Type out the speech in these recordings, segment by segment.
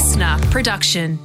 listener production.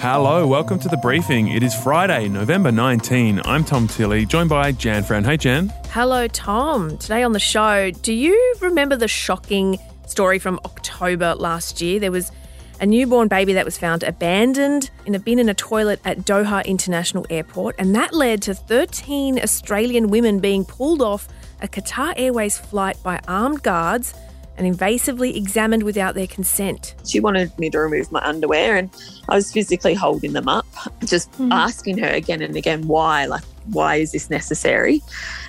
Hello, welcome to the briefing. It is Friday, November 19. I'm Tom Tilley, joined by Jan Fran. Hey, Jan. Hello, Tom. Today on the show, do you remember the shocking story from October last year? There was a newborn baby that was found abandoned in a bin in a toilet at Doha International Airport, and that led to 13 Australian women being pulled off a Qatar Airways flight by armed guards and invasively examined without their consent. She wanted me to remove my underwear, and I was physically holding them up, just Mm-hmm. asking her again and again why, like, why is this necessary?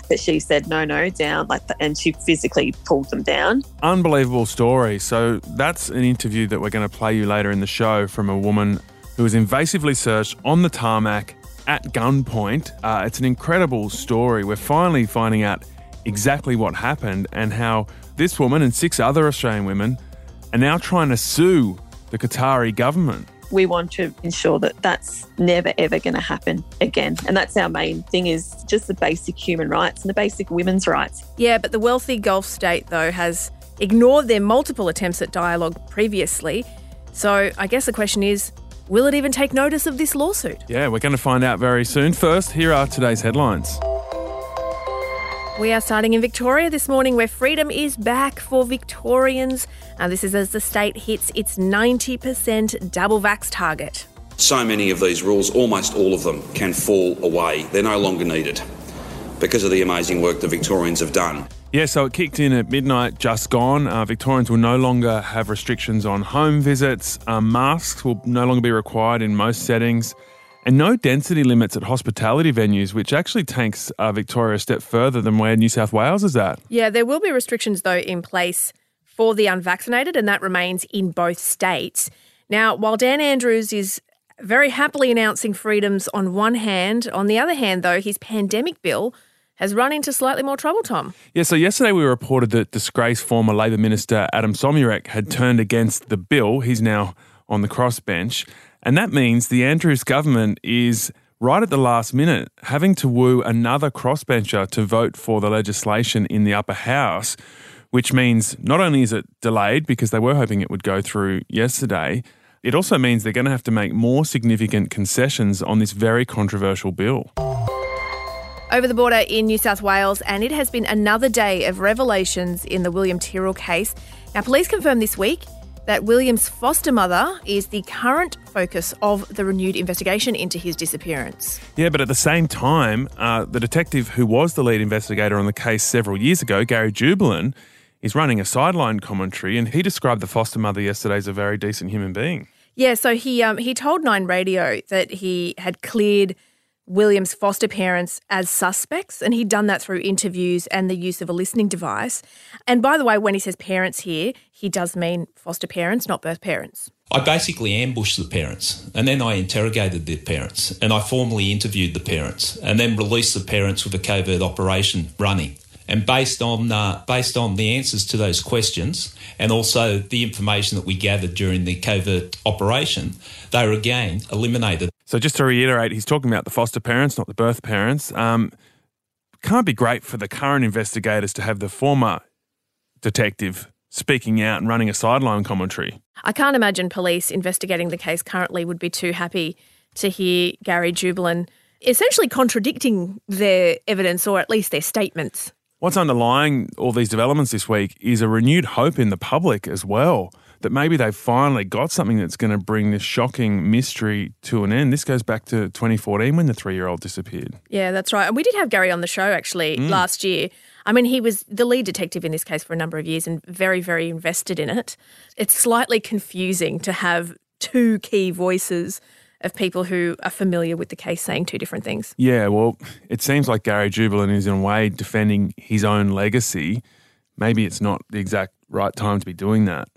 But she said, no, no, down, like, and she physically pulled them down. Unbelievable story. So, that's an interview that we're going to play you later in the show from a woman who was invasively searched on the tarmac at gunpoint. Uh, it's an incredible story. We're finally finding out exactly what happened and how this woman and six other Australian women are now trying to sue the Qatari government. We want to ensure that that's never ever going to happen again, and that's our main thing is just the basic human rights and the basic women's rights. Yeah, but the wealthy Gulf state, though, has ignored their multiple attempts at dialogue previously. So I guess the question is will it even take notice of this lawsuit? Yeah, we're going to find out very soon. First, here are today's headlines. We are starting in Victoria this morning where freedom is back for Victorians. And this is as the state hits its 90% double vax target. So many of these rules, almost all of them, can fall away. They're no longer needed because of the amazing work the Victorians have done. Yeah, so it kicked in at midnight, just gone. Uh, Victorians will no longer have restrictions on home visits. Um, masks will no longer be required in most settings. And no density limits at hospitality venues, which actually takes uh, Victoria a step further than where New South Wales is at. Yeah, there will be restrictions, though, in place for the unvaccinated, and that remains in both states. Now, while Dan Andrews is very happily announcing freedoms on one hand, on the other hand, though, his pandemic bill has run into slightly more trouble, Tom. Yeah, so yesterday we reported that disgraced former Labor Minister Adam Somyurek had turned against the bill. He's now on the crossbench. And that means the Andrews government is right at the last minute having to woo another crossbencher to vote for the legislation in the upper house, which means not only is it delayed because they were hoping it would go through yesterday, it also means they're going to have to make more significant concessions on this very controversial bill. over the border in New South Wales, and it has been another day of revelations in the William Tyrrell case. Now, police confirmed this week that William's foster mother is the current focus of the renewed investigation into his disappearance. Yeah, but at the same time, uh, the detective who was the lead investigator on the case several years ago, Gary Jubelin, is running a sideline commentary, and he described the foster mother yesterday as a very decent human being. Yeah, so he um, he told Nine Radio that he had cleared William's foster parents as suspects, and he'd done that through interviews and the use of a listening device. And by the way, when he says parents here, he does mean foster parents, not birth parents. I basically ambushed the parents and then I interrogated the parents and I formally interviewed the parents and then released the parents with a covert operation running. And based on uh, based on the answers to those questions and also the information that we gathered during the covert operation, they were again eliminated. So just to reiterate, he's talking about the foster parents, not the birth parents. Um, can't be great for the current investigators to have the former detective speaking out and running a sideline commentary. I can't imagine police investigating the case currently would be too happy to hear Gary Jubelin essentially contradicting their evidence or at least their statements. What's underlying all these developments this week is a renewed hope in the public as well that maybe they've finally got something that's going to bring this shocking mystery to an end. This goes back to 2014 when the three year old disappeared. Yeah, that's right. And we did have Gary on the show actually mm. last year. I mean, he was the lead detective in this case for a number of years and very, very invested in it. It's slightly confusing to have two key voices of people who are familiar with the case saying two different things. Yeah, well, it seems like Gary Jubelin is in a way defending his own legacy. Maybe it's not the exact right time to be doing that.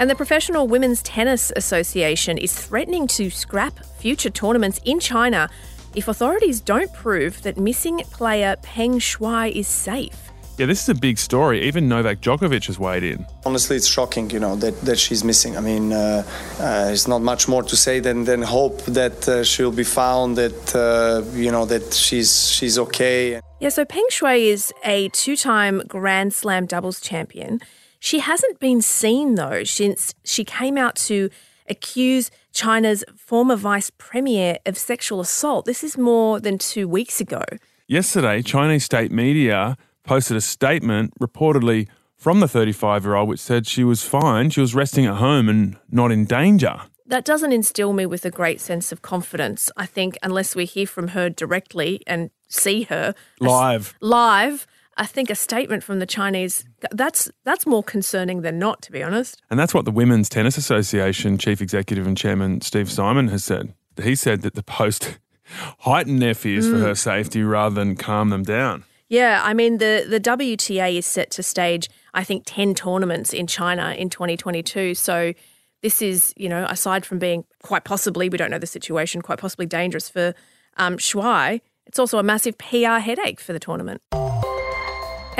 And the Professional Women's Tennis Association is threatening to scrap future tournaments in China if authorities don't prove that missing player Peng Shuai is safe. Yeah, this is a big story. Even Novak Djokovic has weighed in. Honestly, it's shocking, you know, that, that she's missing. I mean, uh, uh, there's not much more to say than, than hope that uh, she'll be found, that, uh, you know, that she's, she's okay. Yeah, so Peng Shuai is a two time Grand Slam doubles champion. She hasn't been seen, though, since she came out to accuse China's former vice premier of sexual assault. This is more than two weeks ago. Yesterday, Chinese state media posted a statement reportedly from the 35 year old which said she was fine, she was resting at home and not in danger. That doesn't instill me with a great sense of confidence. I think unless we hear from her directly and see her Live. live, I think a statement from the Chinese that's that's more concerning than not, to be honest. And that's what the Women's Tennis Association chief executive and chairman Steve Simon has said. He said that the post heightened their fears for her safety rather than calm them down. Yeah, I mean the the WTA is set to stage I think 10 tournaments in China in 2022. So this is, you know, aside from being quite possibly, we don't know the situation, quite possibly dangerous for um, Shuai, it's also a massive PR headache for the tournament.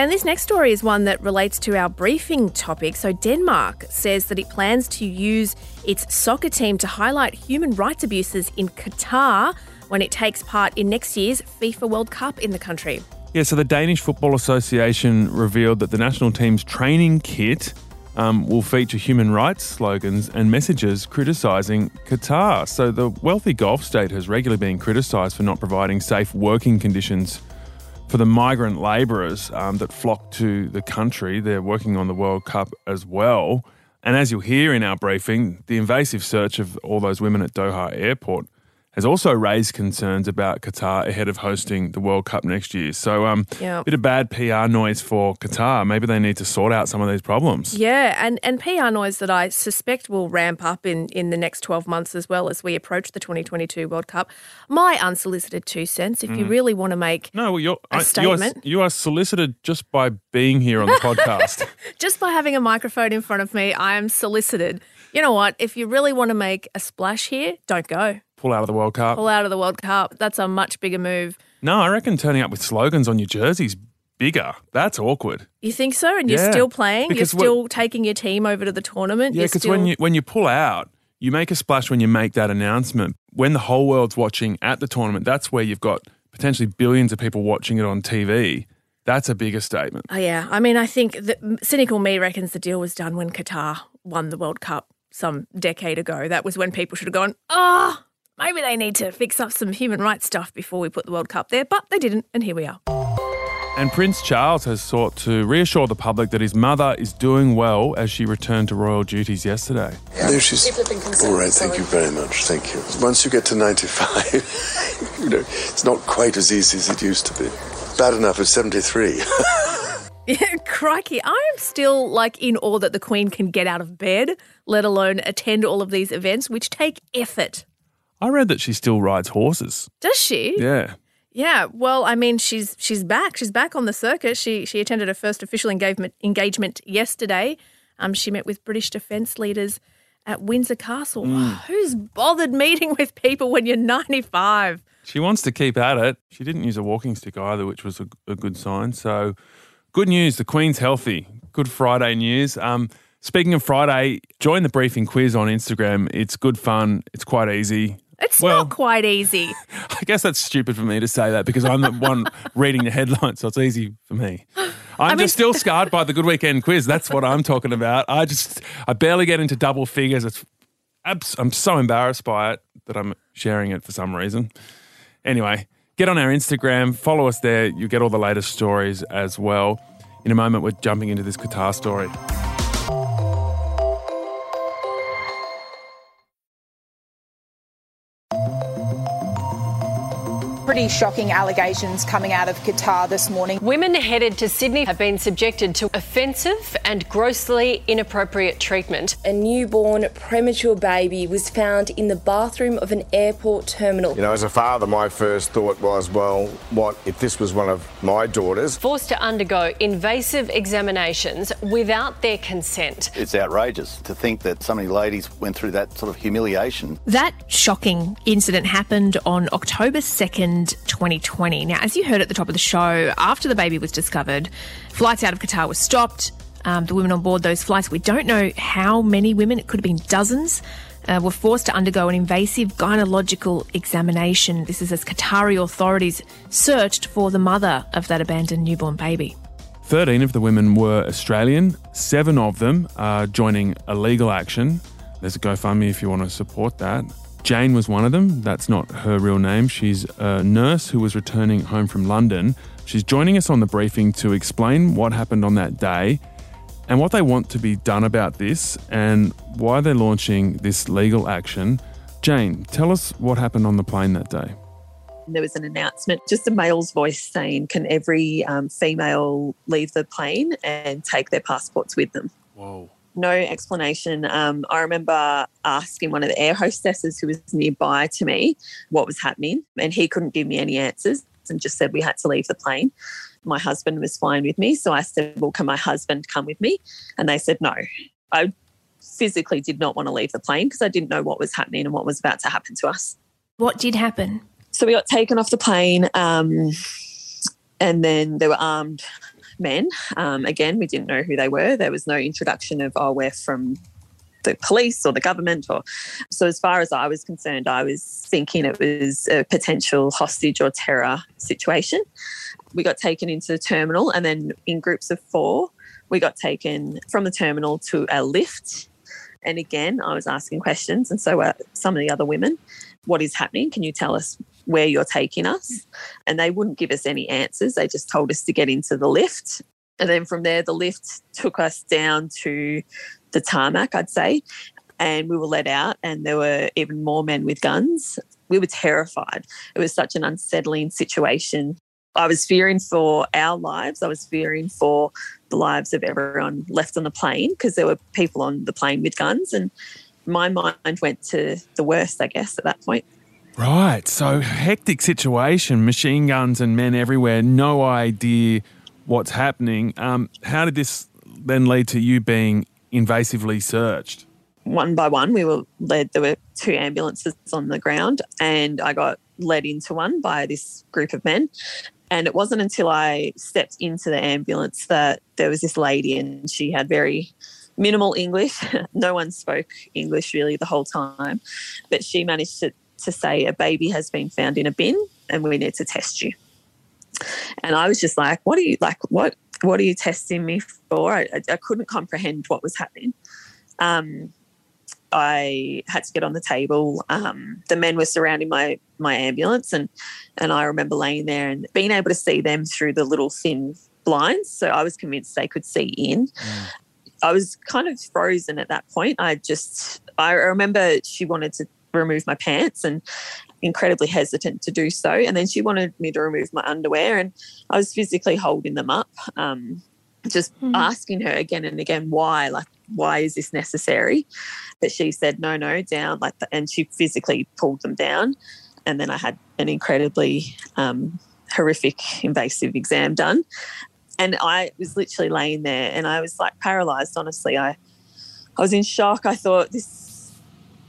And this next story is one that relates to our briefing topic. So, Denmark says that it plans to use its soccer team to highlight human rights abuses in Qatar when it takes part in next year's FIFA World Cup in the country. Yeah, so the Danish Football Association revealed that the national team's training kit um, will feature human rights slogans and messages criticising Qatar. So the wealthy Gulf state has regularly been criticised for not providing safe working conditions for the migrant labourers um, that flock to the country. They're working on the World Cup as well. And as you'll hear in our briefing, the invasive search of all those women at Doha Airport has also raised concerns about Qatar ahead of hosting the World Cup next year. So, um, Yeah. bit of bad PR noise for Qatar. Maybe they need to sort out some of these problems. Yeah, and, and PR noise that I suspect will ramp up in, in the next 12 months as well as we approach the 2022 World Cup. My unsolicited two cents, if you really want to make, No, well, you're, A I- you, are, statement. you are solicited just by being here on the podcast. just by having a microphone in front of me, I am solicited. You know what? If you really want to make a splash here, don't go. Pull out of the World Cup. Pull out of the World Cup. That's a much bigger move. No, I reckon turning up with slogans on your jerseys bigger. That's awkward. You think so? And you're Yeah, still playing? because you're still taking your team over to the tournament? Yeah, because still... when you when you pull out, you make a splash when you make that announcement. When the whole world's watching at the tournament, that's where you've got potentially billions of people watching it on TV. That's a bigger statement. Oh, yeah. I mean, I think that cynical me reckons the deal was done when Qatar won the World Cup some decade ago. That was when people should have gone, oh, maybe they need to fix up some human rights stuff before we put the World Cup there. But they didn't, and here we are. And Prince Charles has sought to reassure the public that his mother is doing well as she returned to royal duties yesterday. No, she's all right. Thank you very much. Thank you. Once you get to 95, you know, it's not quite as easy as it used to be. Bad enough at 73. Yeah, crikey. I am still like in awe that the Queen can get out of bed, let alone attend all of these events, which take effort. I read that she still rides horses. Does she? Yeah. Yeah, well, I mean, she's she's back. She's back on the circuit. She she attended her first official engagement engagement yesterday. Um, she met with British defence leaders at Windsor Castle. Who's bothered meeting with people when you're 95? She wants to keep at it. She didn't use a walking stick either, which was a, a good sign. So, good news. The Queen's healthy. Good Friday news. Um, speaking of Friday, join the briefing quiz on Instagram. It's good fun. It's quite easy. It's Well- not quite easy. I guess that's stupid for me to say that because I'm the one reading the headlines, so it's easy for me. I'm mean- just still scarred by the Good Weekend quiz. That's what I'm talking about. I just, I barely get into double figures. It's, abs- I'm so embarrassed by it that I'm sharing it for some reason. Anyway, get on our Instagram, follow us there. You get all the latest stories as well. In a moment, we're jumping into this Qatar story. Pretty shocking allegations coming out of Qatar this morning. Women headed to Sydney have been subjected to offensive and grossly inappropriate treatment. A newborn premature baby was found in the bathroom of an airport terminal. You know, as a father, my first thought was, well, what if this was one of my daughters? Forced to undergo invasive examinations without their consent. It's outrageous to think that so many ladies went through that sort of humiliation. That shocking incident happened on October 2nd, 2020. Now, as you heard at the top of the show, after the baby was discovered, flights out of Qatar were stopped. Um, the women on board those flights, we don't know how many women, it could have been dozens, uh, were forced to undergo an invasive gynecological examination. This is as Qatari authorities searched for the mother of that abandoned newborn baby. 13 of the women were Australian, seven of them are joining a legal action. There's a GoFundMe if you want to support that. Jane was one of them. That's not her real name. She's a nurse who was returning home from London. She's joining us on the briefing to explain what happened on that day and what they want to be done about this and why they're launching this legal action. Jane, tell us what happened on the plane that day. There was an announcement, just a male's voice saying, Can every um, female leave the plane and take their passports with them? Whoa no explanation. Um, I remember asking one of the air hostesses who was nearby to me what was happening, and he couldn't give me any answers and just said we had to leave the plane. My husband was flying with me, so I said, Well, can my husband come with me? And they said no. I physically did not want to leave the plane because I didn't know what was happening and what was about to happen to us. What did happen? So we got taken off the plane, um, and then there were armed men. Um, again, we didn't know who they were. There was no introduction of, oh, we're from the police or the government or so as far as I was concerned I was thinking it was a potential hostage or terror situation we got taken into the terminal and then in groups of 4 we got taken from the terminal to a lift and again I was asking questions and so were some of the other women what is happening can you tell us where you're taking us. And they wouldn't give us any answers. They just told us to get into the lift. And then from there, the lift took us down to the tarmac, I'd say. And we were let out, and there were even more men with guns. We were terrified. It was such an unsettling situation. I was fearing for our lives. I was fearing for the lives of everyone left on the plane because there were people on the plane with guns. And my mind went to the worst, I guess, at that point. Right. So hectic situation, machine guns and men everywhere, no idea what's happening. Um, how did this then lead to you being invasively searched? One by one, we were led. There were two ambulances on the ground, and I got led into one by this group of men. And it wasn't until I stepped into the ambulance that there was this lady, and she had very minimal English. no one spoke English really the whole time, but she managed to to say a baby has been found in a bin and we need to test you. And I was just like, what are you like? What what are you testing me for? I, I couldn't comprehend what was happening. Um, I had to get on the table. Um, the men were surrounding my my ambulance, and and I remember laying there and being able to see them through the little thin blinds. So I was convinced they could see in. Mm. I was kind of frozen at that point. I just I remember she wanted to remove my pants and incredibly hesitant to do so. And then she wanted me to remove my underwear, and I was physically holding them up, um, just mm-hmm. asking her again and again why, like, why is this necessary? But she said, no, no, down, like, the, and she physically pulled them down. And then I had an incredibly um, horrific invasive exam done. And I was literally laying there and I was like paralyzed, honestly. I, I was in shock. I thought, this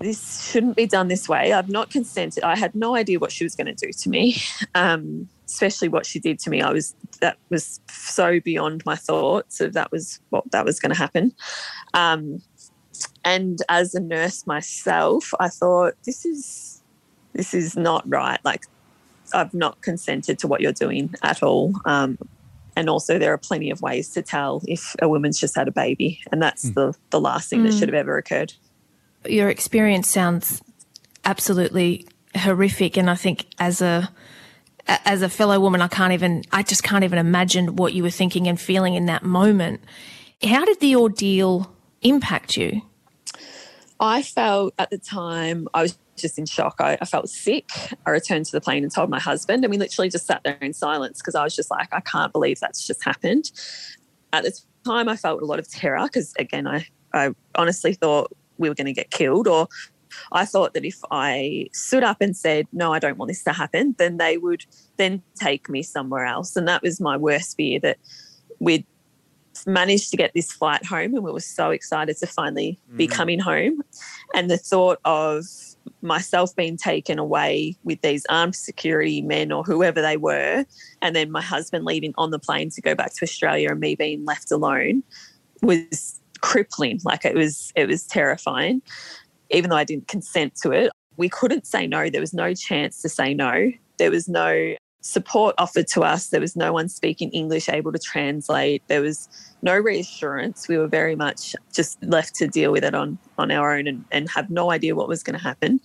this shouldn't be done this way. I've not consented. I had no idea what she was going to do to me, um, especially what she did to me. I was that was so beyond my thoughts of that was what that was going to happen. Um, and as a nurse myself, I thought this is this is not right. Like I've not consented to what you're doing at all. Um, and also, there are plenty of ways to tell if a woman's just had a baby, and that's mm. the the last thing mm. that should have ever occurred your experience sounds absolutely horrific, and I think as a as a fellow woman, I can't even I just can't even imagine what you were thinking and feeling in that moment. How did the ordeal impact you? I felt at the time I was just in shock. I, I, felt sick. I returned to the plane and told my husband, and we literally just sat there in silence because I was just like, I can't believe that's just happened. At the time, I felt a lot of terror because, again, I, I honestly thought we were going to get killed or I thought that if I stood up and said, no, I don't want this to happen, then they would then take me somewhere else. And that was my worst fear that we'd managed to get this flight home and we were so excited to finally mm-hmm. be coming home. And the thought of myself being taken away with these armed security men or whoever they were, and then my husband leaving on the plane to go back to Australia and me being left alone was crippling. Like it was, it was terrifying. Even though I didn't consent to it, we couldn't say no. There was no chance to say no. There was no support offered to us. There was no one speaking English able to translate. There was no reassurance. We were very much just left to deal with it on, on our own and, and have no idea what was going to happen.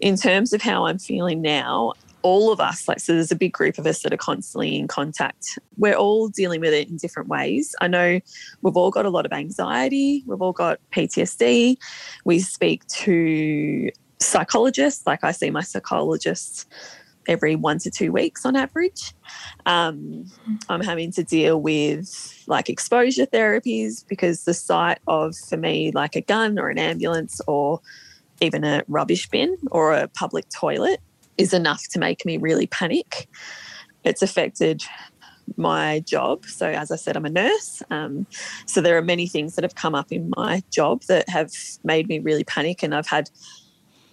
In terms of how I'm feeling now, all of us, like, so there's a big group of us that are constantly in contact. We're all dealing with it in different ways. I know we've all got a lot of anxiety, we've all got PTSD. We speak to psychologists, like, I see my psychologist every one to two weeks on average. Um, I'm having to deal with like exposure therapies because the sight of, for me, like a gun or an ambulance or even a rubbish bin or a public toilet is enough to make me really panic. It's affected my job. So, as I said, I'm a nurse. Um, so, there are many things that have come up in my job that have made me really panic. And I've had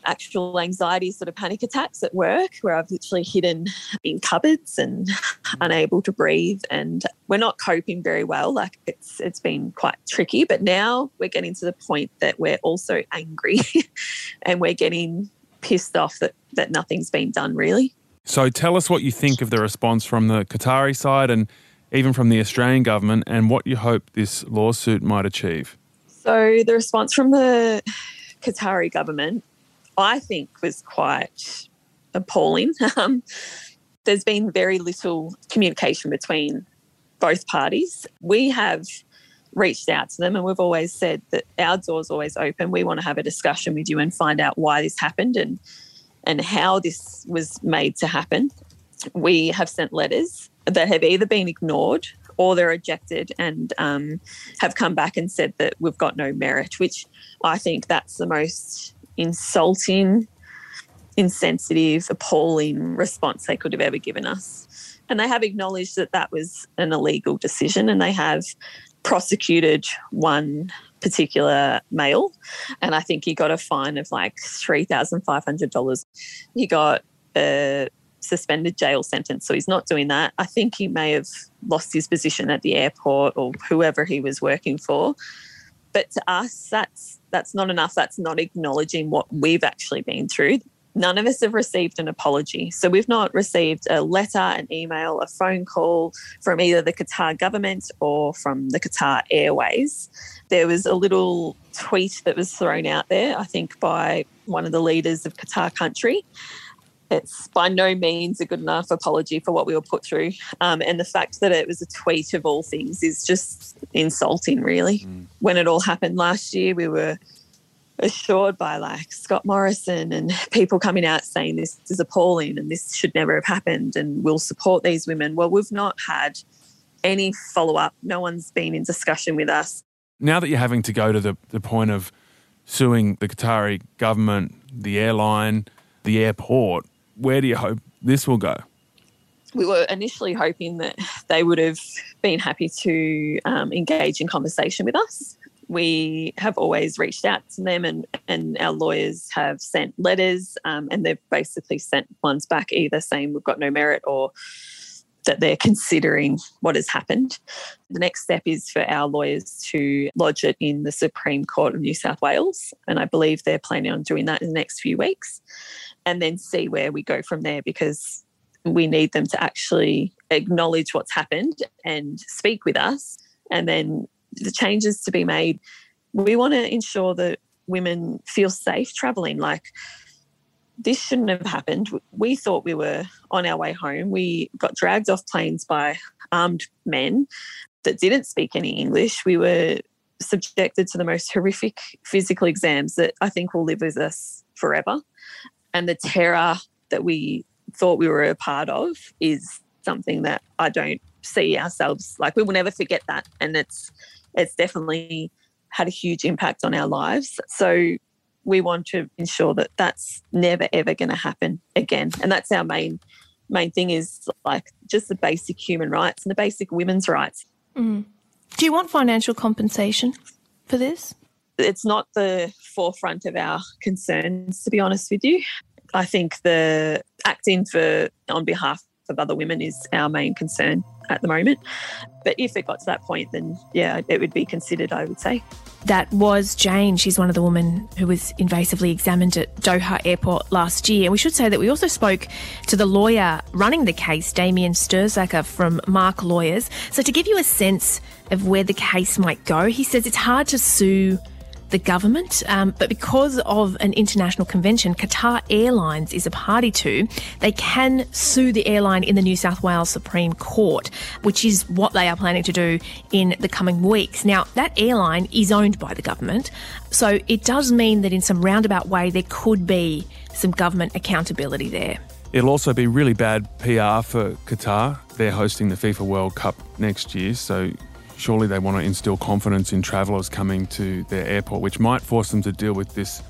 actual anxiety sort of panic attacks at work where I've literally hidden in cupboards and unable to breathe and we're not coping very well like it's it's been quite tricky but now we're getting to the point that we're also angry and we're getting pissed off that that nothing's been done really so tell us what you think of the response from the Qatari side and even from the Australian government and what you hope this lawsuit might achieve so the response from the Qatari government I think was quite appalling. Um, there's been very little communication between both parties. We have reached out to them and we've always said that our door's always open. We want to have a discussion with you and find out why this happened and and how this was made to happen. We have sent letters that have either been ignored or they're rejected and um, have come back and said that we've got no merit, which I think that's the most insulting, insensitive, appalling response they could have ever given us. And they have acknowledged that that was an illegal decision and they have prosecuted one particular male. And I think he got a fine of like $3,500. He got a suspended jail sentence. So he's not doing that. I think he may have lost his position at the airport or whoever he was working for. But to us, that's that's not enough. That's not acknowledging what we've actually been through. None of us have received an apology. So we've not received a letter, an email, a phone call from either the Qatar government or from the Qatar Airways. There was a little tweet that was thrown out there, I think, by one of the leaders of Qatar country it's by no means a good enough apology for what we were put through. Um, and the fact that it was a tweet of all things is just insulting, really. Mm. When it all happened last year, we were assured by like Scott Morrison and people coming out saying this is appalling and this should never have happened and we'll support these women. Well, we've not had any follow up. No one's been in discussion with us. Now that you're having to go to the, the point of suing the Qatari government, the airline, the airport, where do you hope this will go? We were initially hoping that they would have been happy to um, engage in conversation with us. We have always reached out to them, and, and our lawyers have sent letters, um, and they've basically sent ones back either saying we've got no merit or that they're considering what has happened. The next step is for our lawyers to lodge it in the Supreme Court of New South Wales, and I believe they're planning on doing that in the next few weeks and then see where we go from there because we need them to actually acknowledge what's happened and speak with us and then the changes to be made we want to ensure that women feel safe traveling. Like this shouldn't have happened. We thought we were on our way home. We got dragged off planes by armed men that didn't speak any english. We were subjected to the most horrific physical exams that i think will live with us forever. And the terror that we thought we were a part of is something that I don't see ourselves like we will never forget that. And it's it's definitely had a huge impact on our lives so we want to ensure that that's never ever going to happen again and that's our main main thing is like just the basic human rights and the basic women's rights mm. do you want financial compensation for this it's not the forefront of our concerns, to be honest with you. I think the acting for on behalf of other women is our main concern. At the moment. But if it got to that point, then yeah, it would be considered, I would say. That was Jane. She's one of the women who was invasively examined at Doha Airport last year. And we should say that we also spoke to the lawyer running the case, Damian Sturzaker from Marque Lawyers. So to give you a sense of where the case might go, he says it's hard to sue the government, um, but because of an international convention Qatar Airlines is a party to, they can sue the airline in the New South Wales Supreme Court, which is what they are planning to do in the coming weeks. Now, that airline is owned by the government, so it does mean that in some roundabout way there could be some government accountability there. It'll also be really bad PR for Qatar. They're hosting the FIFA World Cup next year, so surely they want to instill confidence in travellers coming to their airport, which might force them to deal with this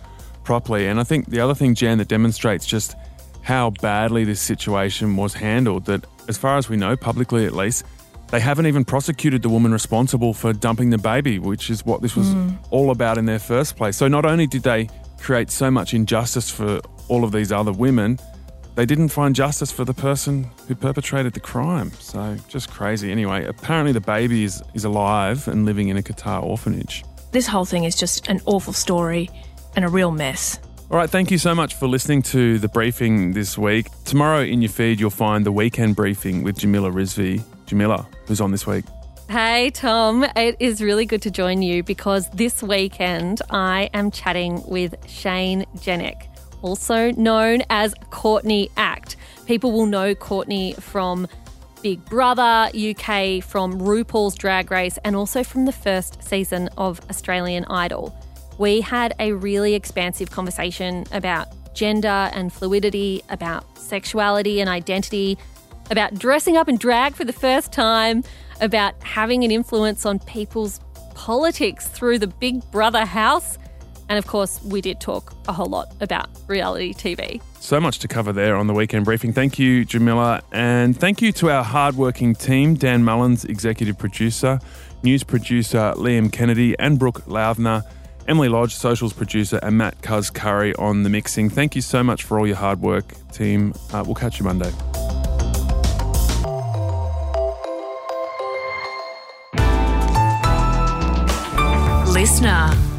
properly. And I think the other thing, Jan, that demonstrates just how badly this situation was handled, that as far as we know, publicly at least, they haven't even prosecuted the woman responsible for dumping the baby, which is what this was mm. all about in their first place. So not only did they create so much injustice for all of these other women, they didn't find justice for the person who perpetrated the crime. So just crazy. Anyway, apparently the baby is, is alive and living in a Qatar orphanage. This whole thing is just an awful story and a real mess. All right, thank you so much for listening to the briefing this week. Tomorrow in your feed, you'll find the weekend briefing with Jamila Rizvi. Jamila, who's on this week? Hey, Tom. It is really good to join you because this weekend I am chatting with Shane Jenek also known as Courtney Act. People will know Courtney from Big Brother UK, from RuPaul's Drag Race, and also from the first season of Australian Idol. We had a really expansive conversation about gender and fluidity, about sexuality and identity, about dressing up in drag for the first time, about having an influence on people's politics through the Big Brother house and of course, we did talk a whole lot about reality TV. So much to cover there on the weekend briefing. Thank you, Jamila. And thank you to our hardworking team Dan Mullins, executive producer, news producer Liam Kennedy, and Brooke Loudner, Emily Lodge, socials producer, and Matt Cuz Curry on the mixing. Thank you so much for all your hard work, team. Uh, we'll catch you Monday. Listener.